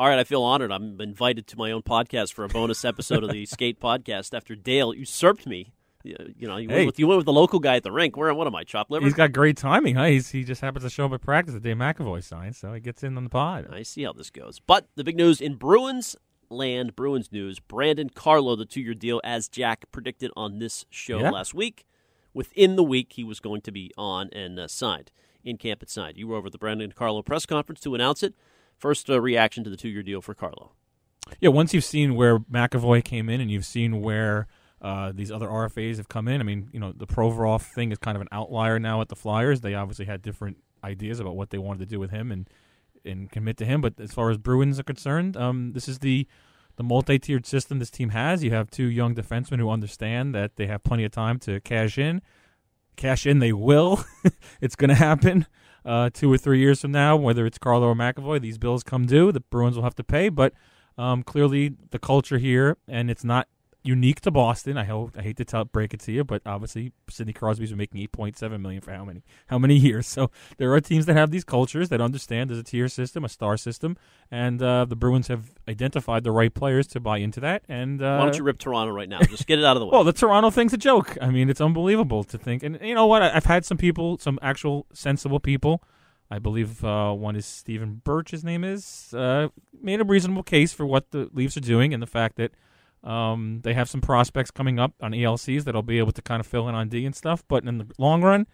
All right, I feel honored. I'm invited to my own podcast for a bonus episode of the Skate Podcast after Dale usurped me. You know, you, Hey. went with, you went with the local guy at the rink. Where what am I, chop liver? He's got great timing, huh? He's, he just happens to show up at practice the day McAvoy signs, so he gets in on the pod. I see how this goes. But the big news in Bruins land, Bruins news: Brandon Carlo, the two-year deal, as Jack predicted on this show Yeah. last week. Within the week, he was going to be on and uh, signed in camp at signed. You were over at the Brandon Carlo press conference to announce it. First uh, reaction to the two-year deal for Carlo. Yeah, once you've seen where McAvoy came in and you've seen where uh, these other RFAs have come in, I mean, you know, the Provorov thing is kind of an outlier now at the Flyers. They obviously had different ideas about what they wanted to do with him and and commit to him. But as far as Bruins are concerned, um, this is the the multi-tiered system this team has. You have two young defensemen who understand that they have plenty of time to cash in. Cash in, they will. it's going to happen uh, two or three years from now, whether it's Carlo or McAvoy. These bills come due. The Bruins will have to pay, but um, clearly the culture here, and it's not unique to Boston. I hope I hate to tell break it to you, but obviously Sidney Crosby's been making eight point seven million for how many how many years? So there are teams that have these cultures that understand there's a tier system, a star system, and uh, the Bruins have identified the right players to buy into that. And uh, Why don't you rip Toronto right now? Just get it out of the way. well, the Toronto thing's a joke. I mean, it's unbelievable to think. And you know what? I've had some people, some actual sensible people. I believe uh, one is Stephen Burtch. His name is uh, made a reasonable case for what the Leafs are doing and the fact that um, they have some prospects coming up on ELCs that'll be able to kind of fill in on D and stuff. But in the long run,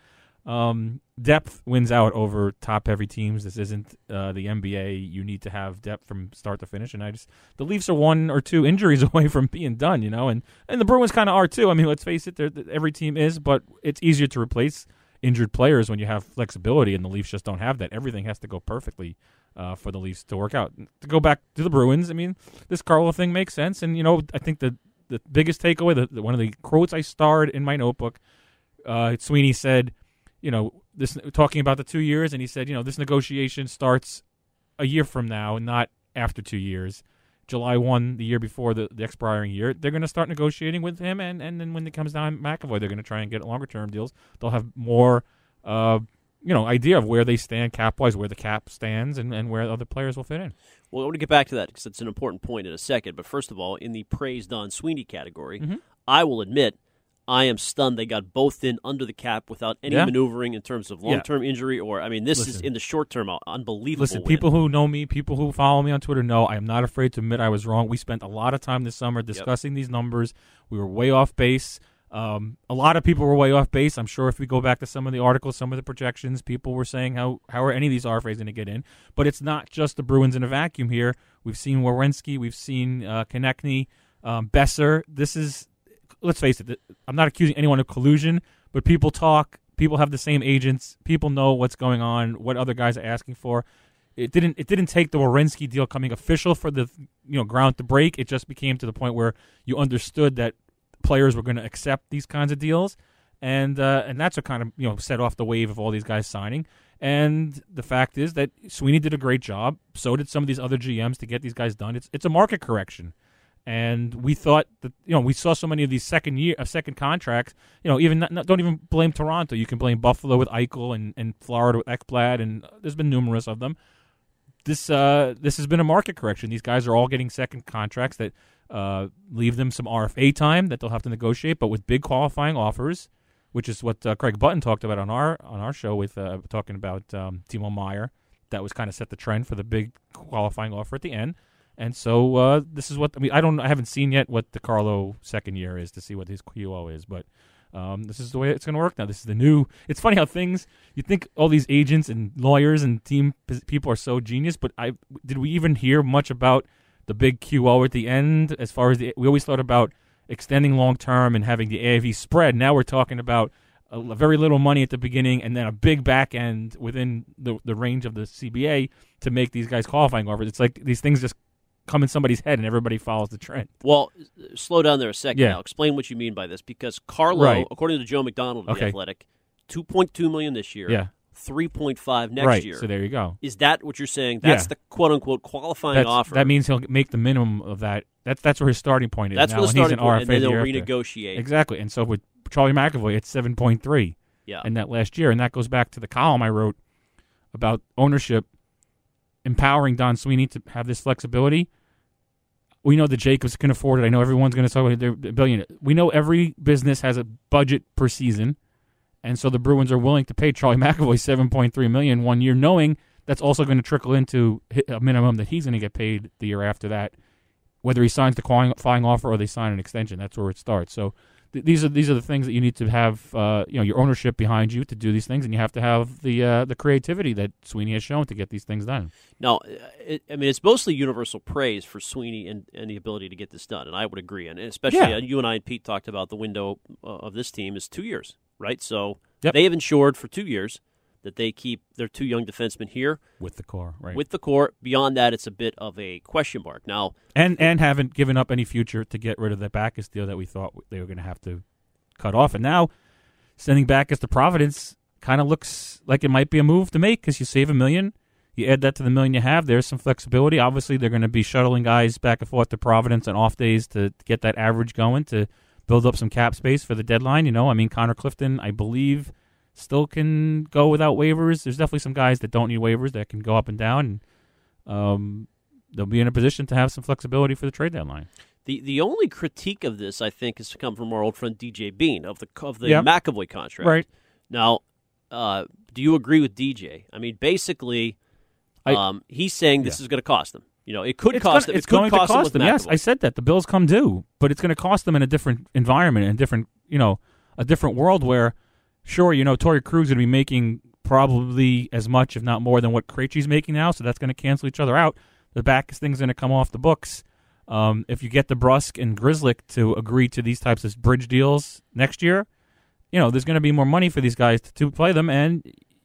um, depth wins out over top heavy teams. This isn't uh, the NBA. You need to have depth from start to finish. And I just the Leafs are one or two injuries away from being done, you know, and and the Bruins kind of are too. I mean, let's face it, every team is, but it's easier to replace injured players when you have flexibility, and the Leafs just don't have that. Everything has to go perfectly uh, for the Leafs to work out. To go back to the Bruins, I mean, this Carlo thing makes sense, and you know, I think the the biggest takeaway, the, the one of the quotes I starred in my notebook, uh, Sweeney said, you know, this talking about the two years, and he said, you know, this negotiation starts a year from now, not after two years. July one, the year before the, the expiring year, they're going to start negotiating with him, and, and then when it comes down McAvoy, they're going to try and get longer term deals. They'll have more, uh, you know, idea of where they stand cap wise, where the cap stands, and, and where other players will fit in. Well, I want to get back to that because it's an important point in a second. But first of all, in the praise Don Sweeney category, Mhm. I will admit I am stunned they got both in under the cap without any Yeah. maneuvering in terms of long term injury or I mean, this is in the short term uh, unbelievable. Listen, win. people who know me, people who follow me on Twitter know I am not afraid to admit I was wrong. We spent a lot of time this summer discussing these numbers. We were way off base. Um, a lot of people were way off base. I'm sure if we go back to some of the articles, some of the projections, people were saying how how are any of these RFAs going to get in? But it's not just the Bruins in a vacuum here. We've seen Werenski, we've seen uh, Konecny, um, Boeser. This is let's face it. I'm not accusing anyone of collusion, but people talk. People have the same agents. People know what's going on, what other guys are asking for. It didn't. It didn't take the Werenski deal coming official for the you know ground to break. It just became to the point where you understood that players were going to accept these kinds of deals, and uh, and that's what kind of you know set off the wave of all these guys signing. And the fact is that Sweeney did a great job. So did some of these other GMs to get these guys done. It's it's a market correction and we thought that you know we saw so many of these second year uh, second contracts. You know, even not, not- don't even blame Toronto. You can blame Buffalo with Eichel and, and Florida with Ekblad, and there's been numerous of them. This uh this has been a market correction. These guys are all getting second contracts that uh leave them some RFA time that they'll have to negotiate, but with big qualifying offers, which is what uh, Craig Button talked about on our on our show with uh, talking about um, Timo Meier. That was kind of set the trend for the big qualifying offer at the end. And so uh, this is what I mean. I don't. I haven't seen yet what the Carlo second year is to see what his QO is, but um, this is the way it's going to work now. This is the new. It's funny how things. You think all these agents and lawyers and team people are so genius, but I did we even hear much about the big QO at the end? As far as the, we always thought about extending long term and having the AAV spread. Now we're talking about a, a very little money at the beginning and then a big back end within the the range of the CBA to make these guys qualifying offers. It's like these things just come in somebody's head and everybody follows the trend. Well, slow down there a second Yeah. now. Explain what you mean by this because Carlo, Right. according to Joe McDonald of Okay. the Athletic, 2.2 million this year, Yeah. 3.5 next right. year. So there you go. Is that what you're saying? That's Yeah. the quote unquote qualifying That's, offer. that means he'll make the minimum of that. That's that's where his starting point is. That's now, where the starting an point, RFA and then they'll year after. renegotiate. Exactly. And so with Charlie McAvoy, it's seven point three Yeah. in that last year, and that goes back to the column I wrote about ownership. Empowering Don Sweeney to have this flexibility. We know the Jacobs can afford it. I know everyone's going to talk about their billion. We know every business has a budget per season, and so the Bruins are willing to pay Charlie McAvoy seven point three million one year, knowing that's also going to trickle into a minimum that he's going to get paid the year after that, whether he signs the qualifying offer or they sign an extension. That's where it starts. So th- these are these are the things that you need to have, uh, you know, your ownership behind you to do these things, and you have to have the uh, the creativity that Sweeney has shown to get these things done. No, it, I mean it's mostly universal praise for Sweeney and, and the ability to get this done, and I would agree. And especially Yeah. uh, you and I and Pete talked about the window uh, of this team is two years, right? So Yep. they have ensured for two years that they keep their two young defensemen here with the core, right? with the core. Beyond that, it's a bit of a question mark. Now, and and haven't given up any future to get rid of the Backes deal that we thought they were going to have to cut off. And now sending Backes to Providence kind of looks like it might be a move to make because you save a million. You add that to the million you have. There's some flexibility. Obviously, they're going to be shuttling guys back and forth to Providence on off days to get that average going to build up some cap space for the deadline. You know, I mean, Connor Clifton, I believe, still can go without waivers. There's definitely some guys that don't need waivers that can go up and down. And um, they'll be in a position to have some flexibility for the trade deadline. the the only critique of this, I think, has come from our old friend DJ Bean of the of the Yep. McAvoy contract. Right. Now, uh, do you agree with DJ? I mean, basically, I- um, he's saying this Yeah. is going to cost them. You know, it could It's, cost gonna, them. it's it could going cost to cost them. them. Yes, I said that the bills come due, but it's going to cost them in a different environment, in a different, you know, a different world where, sure, you know, Torey Krug's going to be making probably as much, if not more, than what Krejci's making now, so that's going to cancel each other out. The back thing's going to come off the books. Um, if you get DeBrusk and Grzelcyk to agree to these types of bridge deals next year, you know, there's going to be more money for these guys to, to play them, and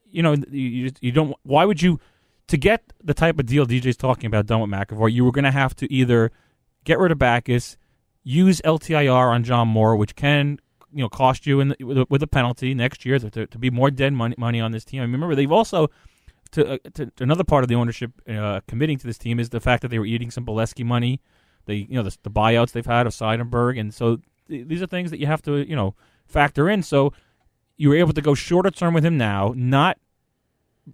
you know, you, you, you don't. Why would you? to get the type of deal DJ's talking about done with McAvoy, you were going to have to either get rid of Backes, use LTIR on John Moore, which can you know cost you in the, with, a, penalty next year to, to, be more dead money, money on this team. I mean, remember they've also to, uh, to, to another part of the ownership uh, committing to this team is the fact that they were eating some Beleskey money. They you know the, the buyouts they've had of Seidenberg, and so th- these are things that you have to you know factor in. So you were able to go shorter term with him now, not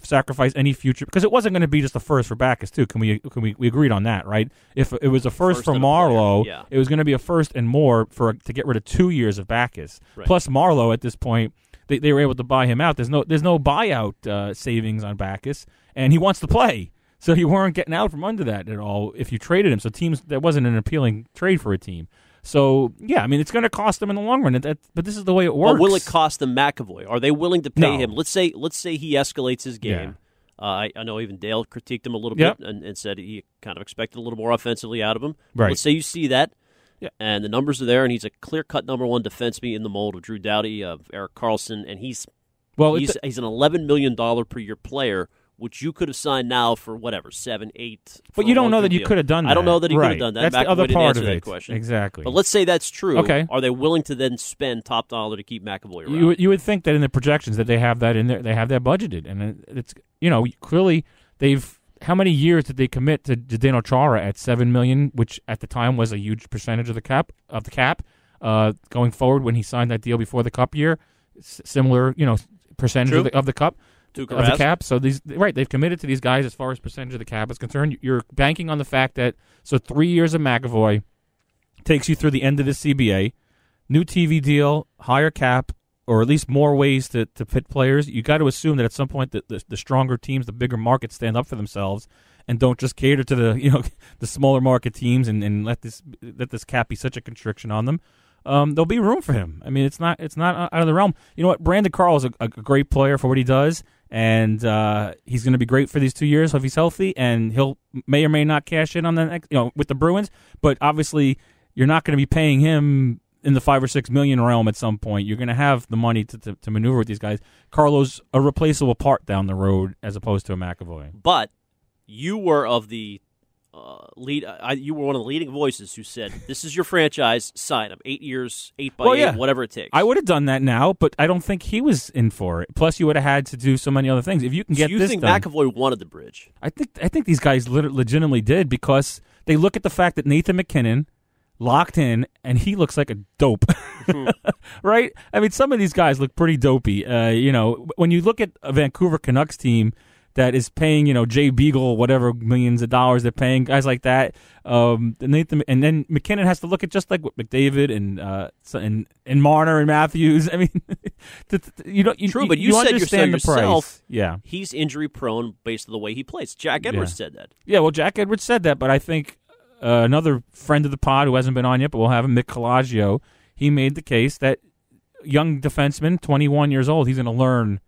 sacrifice any future because it wasn't going to be just a first for Backes too. Can we can we, we agreed on that, right? If it was a first, First for and a player, Marleau, yeah. it was going to be a first and more for to get rid of two years of Backes. Right. Plus Marleau at this point, they, they were able to buy him out. There's no there's no buyout uh, savings on Backes, and he wants to play. So you weren't getting out from under that at all if you traded him. So teams that wasn't an appealing trade for a team. So yeah, I mean it's going to cost them in the long run. That, but this is the way it works. But will it cost them McAvoy? Are they willing to pay No. him? Let's say let's say he escalates his Yeah. game. Uh, I, I know even Dale critiqued him a little Yep. bit and, and said he kind of expected a little more offensively out of him. Right. Let's say you see that, Yeah. and the numbers are there, and he's a clear cut number one defenseman in the mold of Drew Doughty, of Erik Karlsson, and he's well, he's, he's an eleven million dollar per year player, which you could have signed now for whatever seven, eight. But you don't know that you could have done that. I don't know that he could have done that. That's the other part of it. question. Exactly. But let's say that's true. Okay. Are they willing to then spend top dollar to keep McAvoy around? you would- you would think that in the projections that they have that in there, they have that budgeted, and it's you know clearly they've. How many years did they commit to Zdeno Chara at seven million, which at the time was a huge percentage of the cap of the cap? Uh, going forward, when he signed that deal before the cup year, s- similar you know percentage of the, of the cup of the cap. So these right, they've committed to these guys as far as percentage of the cap is concerned. You're banking on the fact that so three years of McAvoy takes you through the end of the CBA, new TV deal, higher cap, or at least more ways to, to fit players. You got to assume that at some point the, the the stronger teams, the bigger markets, stand up for themselves and don't just cater to the you know the smaller market teams and, and let this let this cap be such a constriction on them. Um, there'll be room for him. I mean, it's not it's not out of the realm. You know what? Brandon Carl is a, a great player for what he does, and uh, he's going to be great for these two years if he's healthy. And he'll may or may not cash in on the next, you know, with the Bruins. But obviously, you're not going to be paying him in the five or six million realm at some point. You're going to have the money to, to, to maneuver with these guys. Carlo's a replaceable part down the road as opposed to a McAvoy. But you were of the uh, lead. I, you were one of the leading voices who said, "This is your franchise. Sign him. Eight years, eight by Well, eight, yeah. whatever it takes." I would have done that now, but I don't think he was in for it. Plus, you would have had to do so many other things. If you can get So you this think done, McAvoy wanted the bridge? I think I think these guys legitimately did because they look at the fact that Nathan MacKinnon locked in and he looks like a dope, right? I mean, some of these guys look pretty dopey. Uh, you know, when you look at a Vancouver Canucks team that is paying you know Jay Beagle whatever millions of dollars they're paying guys like that. Um, Nathan and then MacKinnon has to look at just like what McDavid and uh and and Marner and Matthews. I mean, you don't you, true, but you, you said understand the yourself. Price. Yeah, he's injury prone based on the way he plays. Jack Edwards yeah. said that. Yeah, well, Jack Edwards said that, but I think uh, another friend of the pod who hasn't been on yet, but we'll have him, Mick Colageo. He made the case that young defenseman, 21 years old, he's going to learn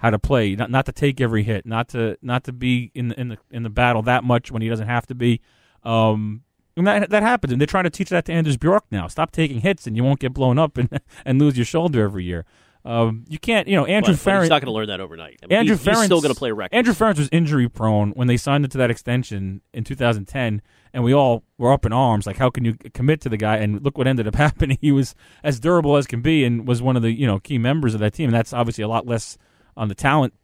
how to play, not not to take every hit, not to not to be in the in the in the battle that much when he doesn't have to be. Um, and that that happens, and they're trying to teach that to Anders Bjork now. Stop taking hits, and you won't get blown up and and lose your shoulder every year. Um, you can't, you know, Andrew Ference. He's not going to learn that overnight. I mean, Andrew he's, he's still going to play record. Andrew Ference was injury prone when they signed him to that extension in 2010, and we all were up in arms. Like, how can you commit to the guy? And look what ended up happening. He was as durable as can be, and was one of the you know key members of that team. And that's obviously a lot less on the talent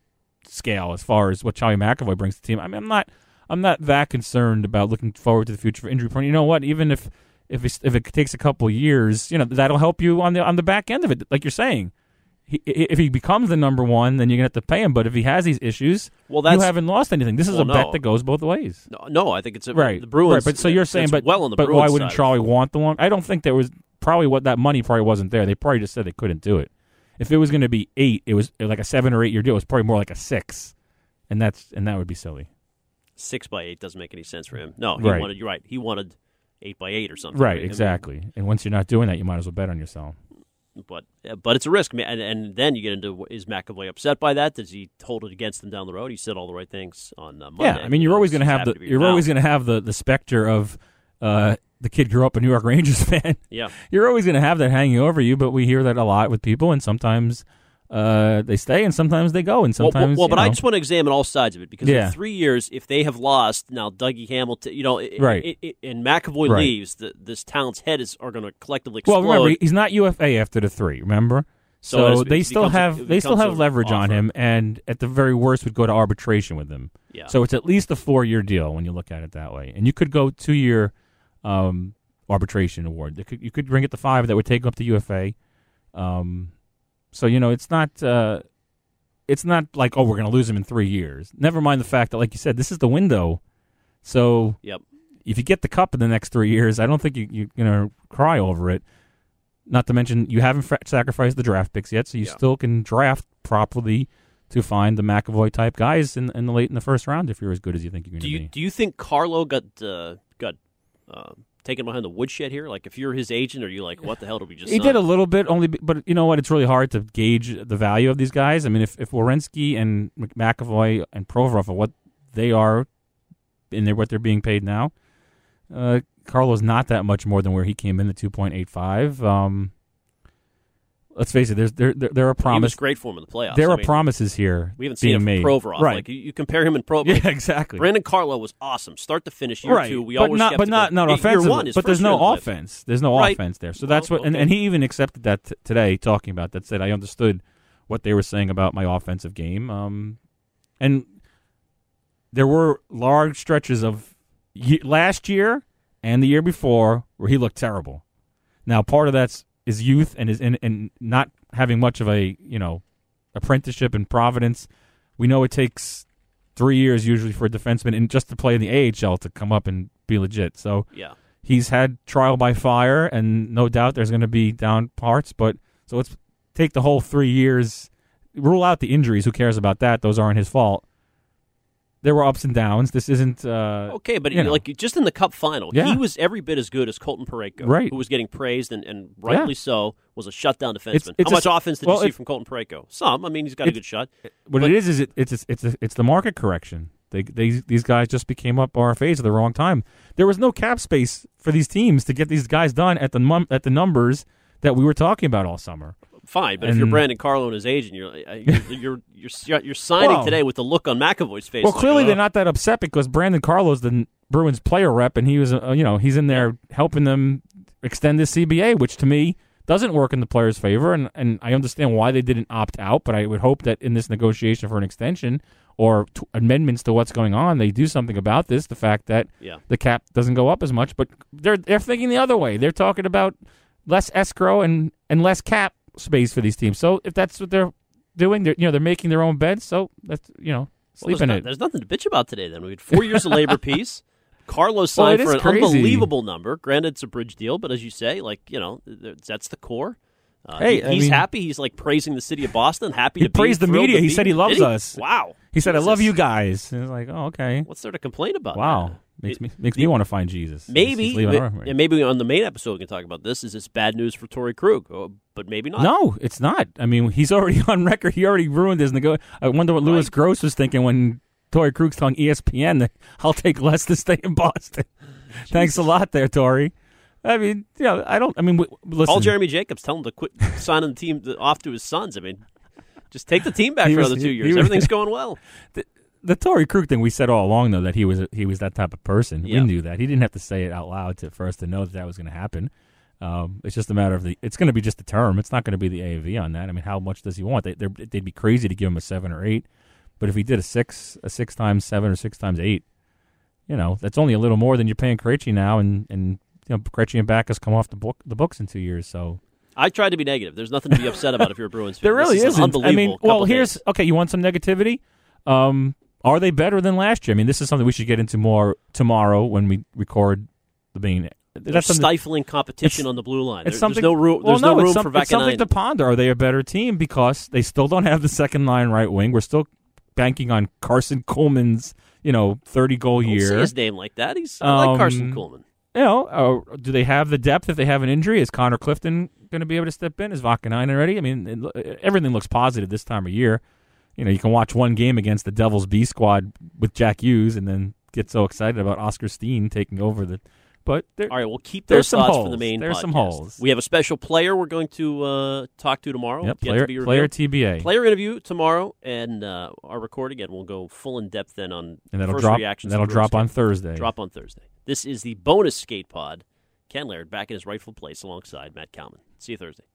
scale as far as what Charlie McAvoy brings to the team. I mean, I'm not I'm not that concerned about looking forward to the future for injury prone. You know what? Even if if if it takes a couple years, you know that'll help you on the on the back end of it. Like you're saying, he, if he becomes the number one, then you're gonna have to pay him. But if he has these issues, well, that's, you haven't lost anything. This is well, a no. bet that goes both ways. No, no I think it's a, right. The Bruins, right. But so you're saying, but well on the but Bruins why wouldn't. Charlie want the one? I don't think there was probably what that money probably wasn't there. They probably just said they couldn't do it. If it was going to be eight, it was like a seven or eight year deal. It was probably more like a six, and that's and that would be silly. Six by eight doesn't make any sense for him. No, he Right. wanted. You're right. He wanted eight by eight or something. Right, I mean, exactly. And once you're not doing that, you might as well bet on yourself. But but it's a risk. And, and then you get into is McAvoy upset by that? Does he hold it against them down the road? He said all the right things on uh, Monday. Yeah, I mean, you're always going to have the you're always going to have the the specter of uh, the kid grew up a New York Rangers fan. yeah. you're always going to have that hanging over you. But we hear that a lot with people, and sometimes uh, they stay, and sometimes they go, and Well, sometimes well, you but I just want to examine all sides of it because Yeah. in three years, if they have lost now, Dougie Hamilton, you know, it, Right. it, it, and McAvoy Right. leaves, the, this talent's head is are going to collectively explode. Well, remember he's not UFA after the three. Remember, So so, they still a- have they still have leverage on him, and at the very worst would go to arbitration with him. yeah. So it's at least a four year deal when you look at it that way, and you could go two year um, arbitration award. Could, you could bring it to five that would take up the UFA. Um, so you know it's not uh, it's not like oh we're going to lose him in three years. Never mind the fact that like you said this is the window. So Yep. if you get the cup in the next three years, I don't think you, you're going to cry over it. Not to mention you haven't sacrificed the draft picks yet, so you Yeah. still can draft properly to find the McAvoy type guys in, in the late in the first round if you're as good as you think you're going do to you be. do you think Carlo got uh, uh, taken behind the woodshed here? Like, if you're his agent, are you like, what the hell did we just? He sign? did a little bit, only, but you know what? It's really hard to gauge the value of these guys. I mean, if if Werenski and McAvoy and Provorov are what they are, and they're what they're being paid now, uh, Carlo's not that much more than where he came in the two point eight five. Um, let's face it. There's there there, there are He was promises. great for him in the playoffs. There I are mean, promises here. We haven't seen from made. Provorov. right? Like you, you compare him and Pro. yeah, exactly. Brandon Carlo was awesome, start to finish. Year right, two, we but always not, but not, not year offensive. one, but there's no in offense. There's no Right. offense there. So that's what, and, okay. and he even accepted that t- today, talking about that. Said I understood what they were saying about my offensive game. Um, and there were large stretches of ye- last year and the year before where he looked terrible. Now, part of that's his youth and his and, and not having much of a you know apprenticeship in Providence. We know it takes three years usually for a defenseman and just to play in the AHL to come up and be legit. So Yeah, he's had trial by fire, and no doubt there's going to be down parts. But so let's take the whole three years, rule out the injuries. Who cares about that? Those aren't his fault. There were ups and downs. This isn't. Uh, okay, but you know. like just in the Cup final, Yeah. he was every bit as good as Colton Parayko, Right. Who was getting praised and, and rightly so. Was a shutdown defenseman. It's- it's How a much offense did well, you see from Colton Parayko? Some. I mean, he's got a good shot. what but- it is is it, it's it's it's, it's the market correction. They, they these guys just became up RFAs at the wrong time. There was no cap space for these teams to get these guys done at the mum, at the numbers that we were talking about all summer. Fine, but if you're Brandon Carlo and his agent, you're uh, you're you're, you're, you're signing Well- today with the look on McAvoy's face. Well, like, clearly uh, they're not that upset because Brandon Carlos, the Bruins player rep, and he was, uh, you know, he's in there helping them extend this CBA, which to me doesn't work in the players' favor. And, and I understand why they didn't opt out, but I would hope that in this negotiation for an extension or t- amendments to what's going on, they do something about this. The fact that Yeah. the cap doesn't go up as much, but they're they're thinking the other way. They're talking about less escrow and, and less cap space for these teams. So if that's what they're doing, they're you know they're making their own beds. So that's you know Well, in it. there's nothing to bitch about today. Then we had four years of labor peace. Carlos signed it for an crazy. unbelievable number. Granted, it's a bridge deal, but as you say, like you know, that's the core. Uh, Hey, he- he's mean- happy. He's like praising the city of Boston. Happy He to be praised the media. He said he loves Did us. Wow. He said, "I love you guys." And it's like, oh, okay. What's there to complain about? Wow, makes It- me makes me want to find Jesus. Maybe, He's ma- and maybe on the main episode we can talk about this. Is this bad news for Torey Krug? But maybe not. No, it's not. I mean, he's already on record. He already ruined his nego. I wonder what Lewis Right. Gross was thinking when Torey Krug's telling ESPN that I'll take less to stay in Boston. Thanks a lot, there, Torey. I mean, you know, I don't. I mean, w- listen. Call Jeremy Jacobs. Tell him to quit signing the team off to his sons. I mean, just take the team back He for was- another two years. was- Everything's going well. the Torey Krug thing. We said all along though that he was he was that type of person. Yeah. We knew that. He didn't have to say it out loud to, for us to know that that was going to happen. Um, it's just a matter of the. It's going to be just the term. It's not going to be the AAV on that. I mean, how much does he want? They, they'd be crazy to give him a seven or eight, but if he did a six, a six times seven or six times eight, you know, that's only a little more than you're paying Krejci now, and and you know, Krejci and Backes come off the book the books in two years. So I tried to be negative. There's nothing to be upset about if you're a Bruins fan. there really This is isn't. I mean, well, here's days. okay. You want some negativity? Um, are they better than last year? I mean, this is something we should get into more tomorrow when we record the main. There's That's stifling competition on the blue line. It's There- something. There's no room. well, There's no, no room it's, some- for it's something to ponder. Are they a better team because they still don't have the second line right wing? We're still banking on Karson Kuhlman's, you know, thirty goal Don't year. his name like that. He's I like Karson Um, Kuhlman. You know, uh, do they have the depth if they have an injury? Is Connor Clifton going to be able to step in? Is Vaakanainen ready? I mean, it, everything looks positive this time of year. You know, you can watch one game against the Devils B squad with Jack Hughes and then get so excited about Oskar Steen taking over the. But there, All right, we'll keep those some thoughts for the holes. main. There's some podcast. holes. We have a special player we're going to uh, talk to tomorrow. yep, player, to player. TBA, player interview tomorrow, and uh, our recording, and we'll go full in depth then on and that'll first drop. reactions. That'll drop on. Thursday. Drop on Thursday. This is the bonus skate pod. Ken Laird back in his rightful place alongside Matt Kalman. See you Thursday.